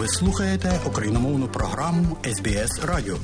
Ви слухаєте україномовну програму СБС Радіо.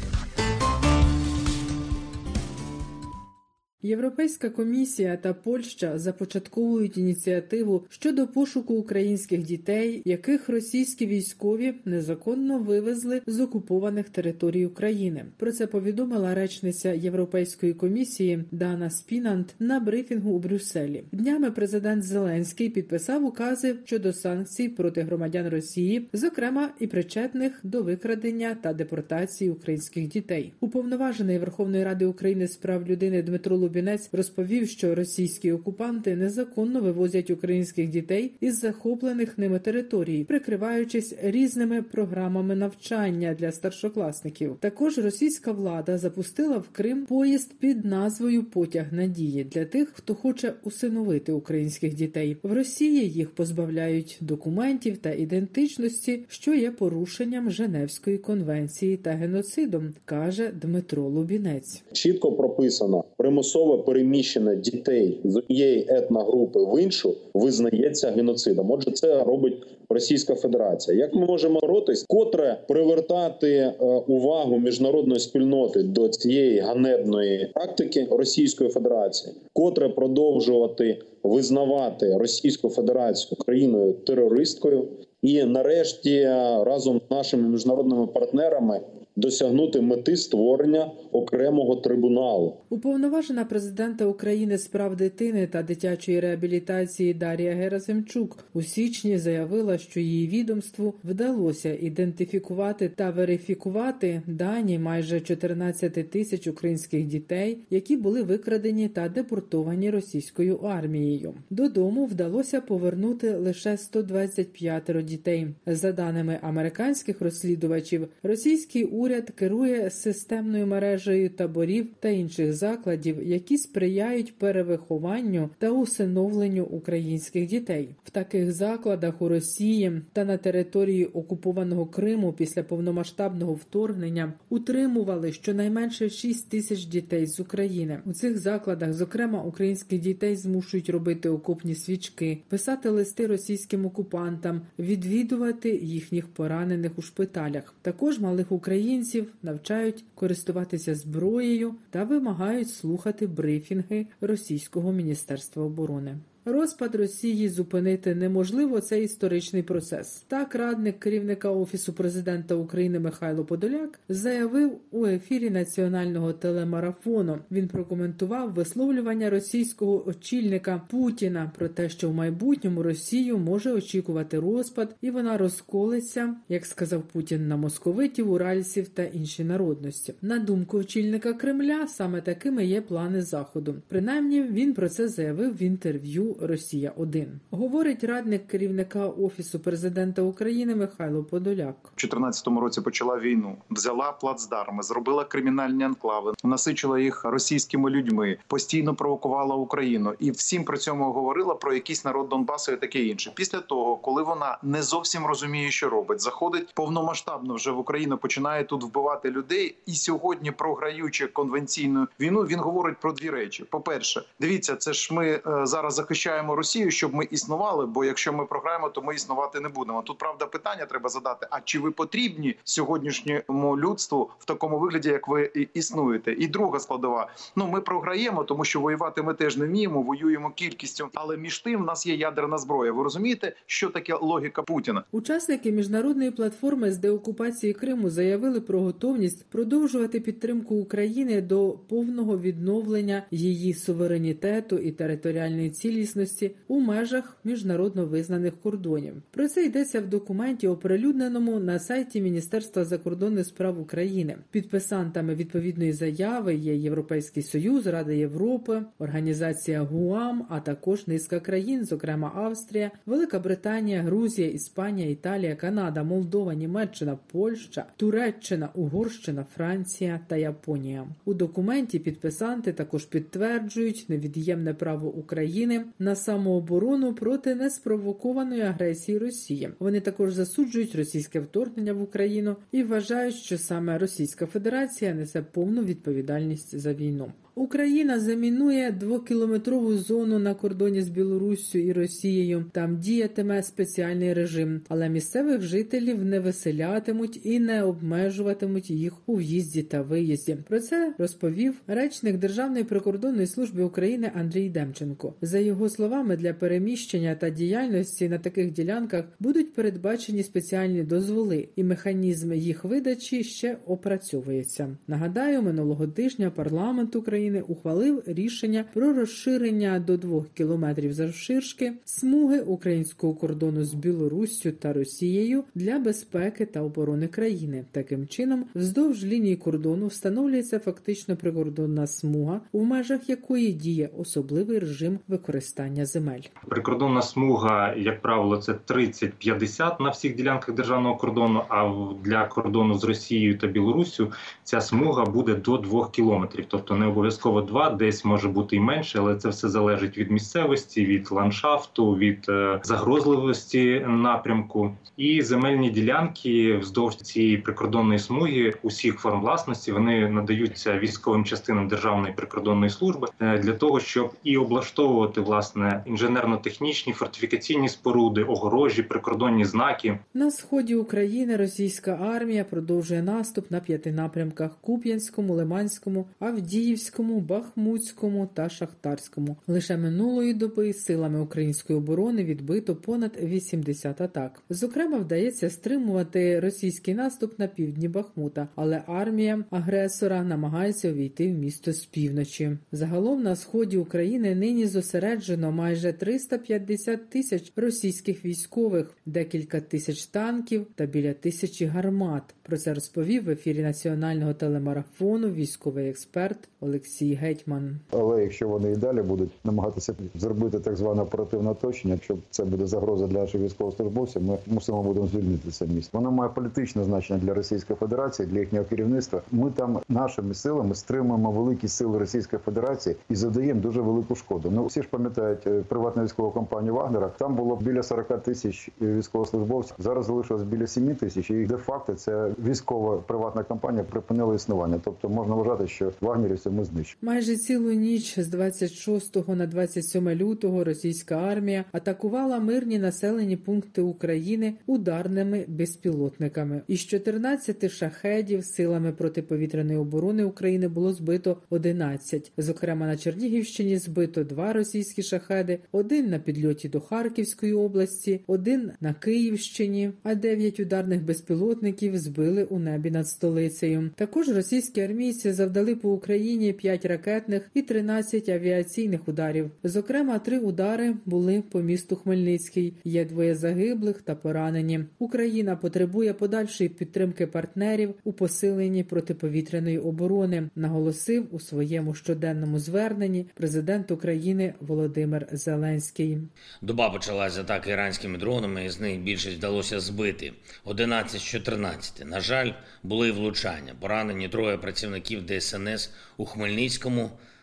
Європейська комісія та Польща започатковують ініціативу щодо пошуку українських дітей, яких російські військові незаконно вивезли з окупованих територій України. Про це повідомила речниця Європейської комісії Дана Спінант на брифінгу у Брюсселі. Днями президент Зеленський підписав укази щодо санкцій проти громадян Росії, зокрема і причетних до викрадення та депортації українських дітей. Уповноважений Верховної Ради України з прав людини Дмитро Лубінець розповів, що російські окупанти незаконно вивозять українських дітей із захоплених ними територій, прикриваючись різними програмами навчання для старшокласників. Також російська влада запустила в Крим поїзд під назвою Потяг надії для тих, хто хоче усиновити українських дітей. В Росії їх позбавляють документів та ідентичності, що є порушенням Женевської конвенції та геноцидом, каже Дмитро Лубінець. Чітко прописано примусово примусове переміщення дітей з однієї етногрупи в іншу визнається геноцидом. Отже, це робить Російська Федерація. Як ми можемо боротись, котре привертати е, увагу міжнародної спільноти до цієї ганебної практики Російської Федерації, котре продовжувати визнавати Російську Федерацію країною терористкою, і нарешті разом з нашими міжнародними партнерами досягнути мети створення окремого трибуналу. Уповноважена президента України з прав дитини та дитячої реабілітації Дарія Герасимчук у січні заявила, що її відомству вдалося ідентифікувати та верифікувати дані майже 14 тисяч українських дітей, які були викрадені та депортовані російською армією. Додому вдалося повернути лише 125 дітей. За даними американських розслідувачів, російський уряд уряд керує системною мережею таборів та інших закладів, які сприяють перевихованню та усиновленню українських дітей. В таких закладах у Росії та на території окупованого Криму після повномасштабного вторгнення утримували щонайменше 6 тисяч дітей з України. У цих закладах, зокрема, українських дітей змушують робити окопні свічки, писати листи російським окупантам, відвідувати їхніх поранених у шпиталях. Також малих українців українців навчають користуватися зброєю та вимагають слухати брифінги російського міністерства оборони. Розпад Росії зупинити неможливо цей історичний процес. Так, радник керівника офісу президента України Михайло Подоляк заявив у ефірі національного телемарафону. Він прокоментував висловлювання російського очільника Путіна про те, що в майбутньому Росію може очікувати розпад, і вона розколиться, як сказав Путін, на московитів, уральців та інші народності. На думку очільника Кремля, саме такими є плани заходу. Принаймні він про це заявив в інтерв'ю. Росія 1 говорить радник керівника офісу президента України Михайло Подоляк. У 2014 році почала війну, взяла плацдарми, зробила кримінальні анклави, насичила їх російськими людьми, постійно провокувала Україну і всім при цьому говорила про якийсь народ Донбасу і таке інше. Після того, коли вона не зовсім розуміє, що робить, заходить повномасштабно вже в Україну, починає тут вбивати людей. І сьогодні, програючи конвенційну війну, він говорить про дві речі: по перше, дивіться, це ж ми е, зараз захищаємо захищаємо Росію, щоб ми існували. Бо якщо ми програємо, то ми існувати не будемо. Тут правда питання треба задати: а чи ви потрібні сьогоднішньому людству в такому вигляді, як ви існуєте? І друга складова: ну ми програємо, тому що воювати ми теж не вміємо, воюємо кількістю, але між тим в нас є ядерна зброя. Ви розумієте, що таке логіка Путіна? Учасники міжнародної платформи з деокупації Криму заявили про готовність продовжувати підтримку України до повного відновлення її суверенітету і територіальної цілісності цілісності у межах міжнародно визнаних кордонів. Про це йдеться в документі, оприлюдненому на сайті Міністерства закордонних справ України. Підписантами відповідної заяви є Європейський Союз, Рада Європи, організація ГУАМ, а також низка країн, зокрема Австрія, Велика Британія, Грузія, Іспанія, Італія, Канада, Молдова, Німеччина, Польща, Туреччина, Угорщина, Франція та Японія. У документі підписанти також підтверджують невід'ємне право України на самооборону проти неспровокованої агресії Росії. Вони також засуджують російське вторгнення в Україну і вважають, що саме Російська Федерація несе повну відповідальність за війну. Україна замінує двокілометрову зону на кордоні з Білоруссю і Росією. Там діятиме спеціальний режим, але місцевих жителів не виселятимуть і не обмежуватимуть їх у в'їзді та виїзді. Про це розповів речник Державної прикордонної служби України Андрій Демченко. За його словами, для переміщення та діяльності на таких ділянках будуть передбачені спеціальні дозволи, і механізм їх видачі ще опрацьовується. Нагадаю, минулого тижня парламент України ухвалив рішення про розширення до двох кілометрів завширшки смуги українського кордону з Білоруссю та Росією для безпеки та оборони країни. Таким чином, вздовж лінії кордону встановлюється фактично прикордонна смуга, в межах якої діє особливий режим використання земель. Прикордонна смуга, як правило, це 30-50 на всіх ділянках державного кордону. А для кордону з Росією та Білоруссю ця смуга буде до 2 кілометрів. Тобто не обов'язково 2, десь може бути і менше, але це все залежить від місцевості, від ландшафту, від е, загрозливості напрямку. І земельні ділянки вздовж цієї прикордонної смуги усіх форм власності вони надаються військовим частинам Державної прикордонної служби е, для того, щоб і облаштовувати власне інженерно-технічні фортифікаційні споруди, огорожі, прикордонні знаки. На сході України російська армія продовжує наступ на п'яти напрямках: Куп'янському, Лиманському, Авдіївському, Бахмутському та Шахтарському. Лише минулої доби силами української оборони відбито понад 80 атак. Зокрема, вдається стримувати російський наступ на півдні Бахмута, але армія агресора намагається увійти в місто з півночі. Загалом на сході України нині зосереджено майже 350 тисяч російських військових, декілька тисяч танків та біля тисячі гармат. Про це розповів в ефірі національного телемарафону військовий експерт Олексій Гетьман. Але якщо вони і далі будуть намагатися зробити так зване оперативне оточення, якщо це буде загроза для наших військовослужбовців, ми мусимо будемо звільнити це місто. Воно має політичне значення для Російської Федерації, для їхнього керівництва. Ми там нашими силами стримуємо великі сили Російської Федерації і задаємо дуже велику шкоду. Ну всі ж пам'ятають е, приватну військову компанію Вагнера. Там було біля 40 тисяч військовослужбовців. Зараз залишилось біля 7 тисяч. І де факто це військова приватна компанія припинила існування. Тобто можна вважати, що вагнерівців ми знищили. Майже цілу ніч з 26 на 27 лютого російська армія атакувала мирні населені пункти України ударними безпілотниками. Із 14 шахедів силами протиповітряної оборони України було збито 11. Зокрема, на Чернігівщині збито два російські шахеди, один на підльоті до Харківської області, один на Київщині, а дев'ять ударних безпілотників збили у небі над столицею. Також російські армійці завдали по Україні 5 ракетних і 13 авіаційних ударів. Зокрема, три удари були по місту Хмельницький. Є двоє загиблих та поранені. Україна потребує подальшої підтримки партнерів у посиленні протиповітряної оборони, наголосив у своєму щоденному зверненні президент України Володимир Зеленський. Доба почалася з атаки іранськими дронами, і з них більшість вдалося збити. 11 з 14. На жаль, були влучання. Поранені троє працівників ДСНС у Хмельницькому,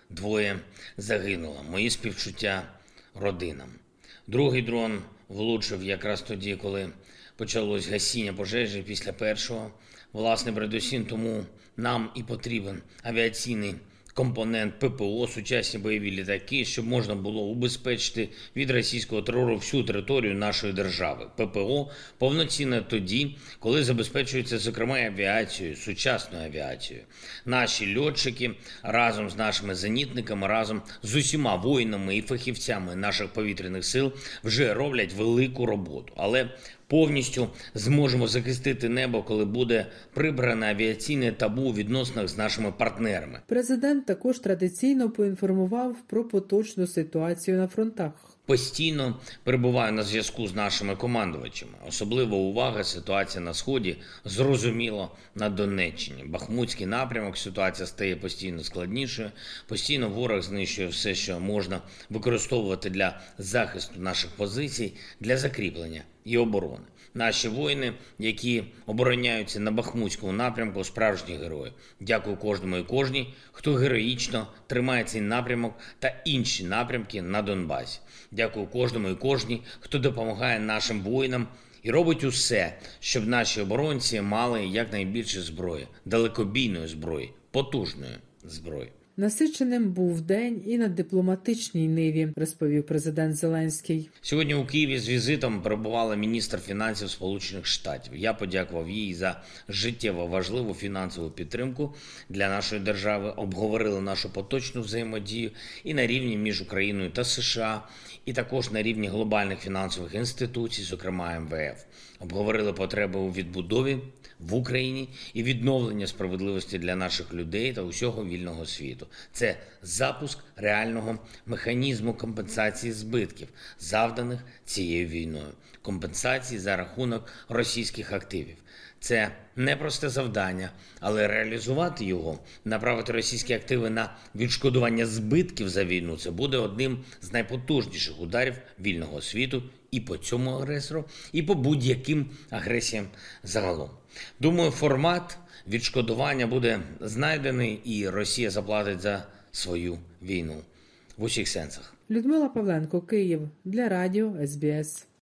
двоє загинуло. Мої співчуття родинам. Другий дрон влучив якраз тоді, коли почалось гасіння пожежі після першого. Власне, передусім тому нам і потрібен авіаційний компонент ППО, сучасні бойові літаки, щоб можна було убезпечити від російського терору всю територію нашої держави. ППО повноцінне тоді, коли забезпечується зокрема авіацією, сучасною авіацією. Наші льотчики разом з нашими зенітниками, разом з усіма воїнами і фахівцями наших повітряних сил вже роблять велику роботу. Але повністю зможемо захистити небо, коли буде прибране авіаційне табу у відносинах з нашими партнерами. Президент також традиційно поінформував про поточну ситуацію на фронтах. Постійно перебуваю на зв'язку з нашими командувачами. Особлива увага ситуація на сході зрозуміло на Донеччині. Бахмутський напрямок ситуація стає постійно складнішою. Постійно ворог знищує все, що можна використовувати для захисту наших позицій, для закріплення і оборони. Наші воїни, які обороняються на Бахмутському напрямку, справжні герої. Дякую кожному і кожній, хто героїчно тримає цей напрямок та інші напрямки на Донбасі. Дякую кожному і кожній, хто допомагає нашим воїнам і робить усе, щоб наші оборонці мали якнайбільше зброї, далекобійної зброї, потужної зброї. Насиченим був день і на дипломатичній ниві, розповів президент Зеленський. Сьогодні у Києві з візитом перебувала міністр фінансів Сполучених Штатів. Я подякував їй за життєво важливу фінансову підтримку для нашої держави. Обговорили нашу поточну взаємодію і на рівні між Україною та США, і також на рівні глобальних фінансових інституцій, зокрема МВФ. Обговорили потреби у відбудові в Україні і відновлення справедливості для наших людей та усього вільного світу. Це запуск реального механізму компенсації збитків, завданих цією війною, компенсації за рахунок російських активів. Це непросте завдання, але реалізувати його, направити російські активи на відшкодування збитків за війну, це буде одним з найпотужніших ударів вільного світу і по цьому агресору, і по будь-яким агресіям загалом. Думаю, формат відшкодування буде знайдений, і Росія заплатить за свою війну в усіх сенсах. Людмила Павленко, Київ для радіо СБС.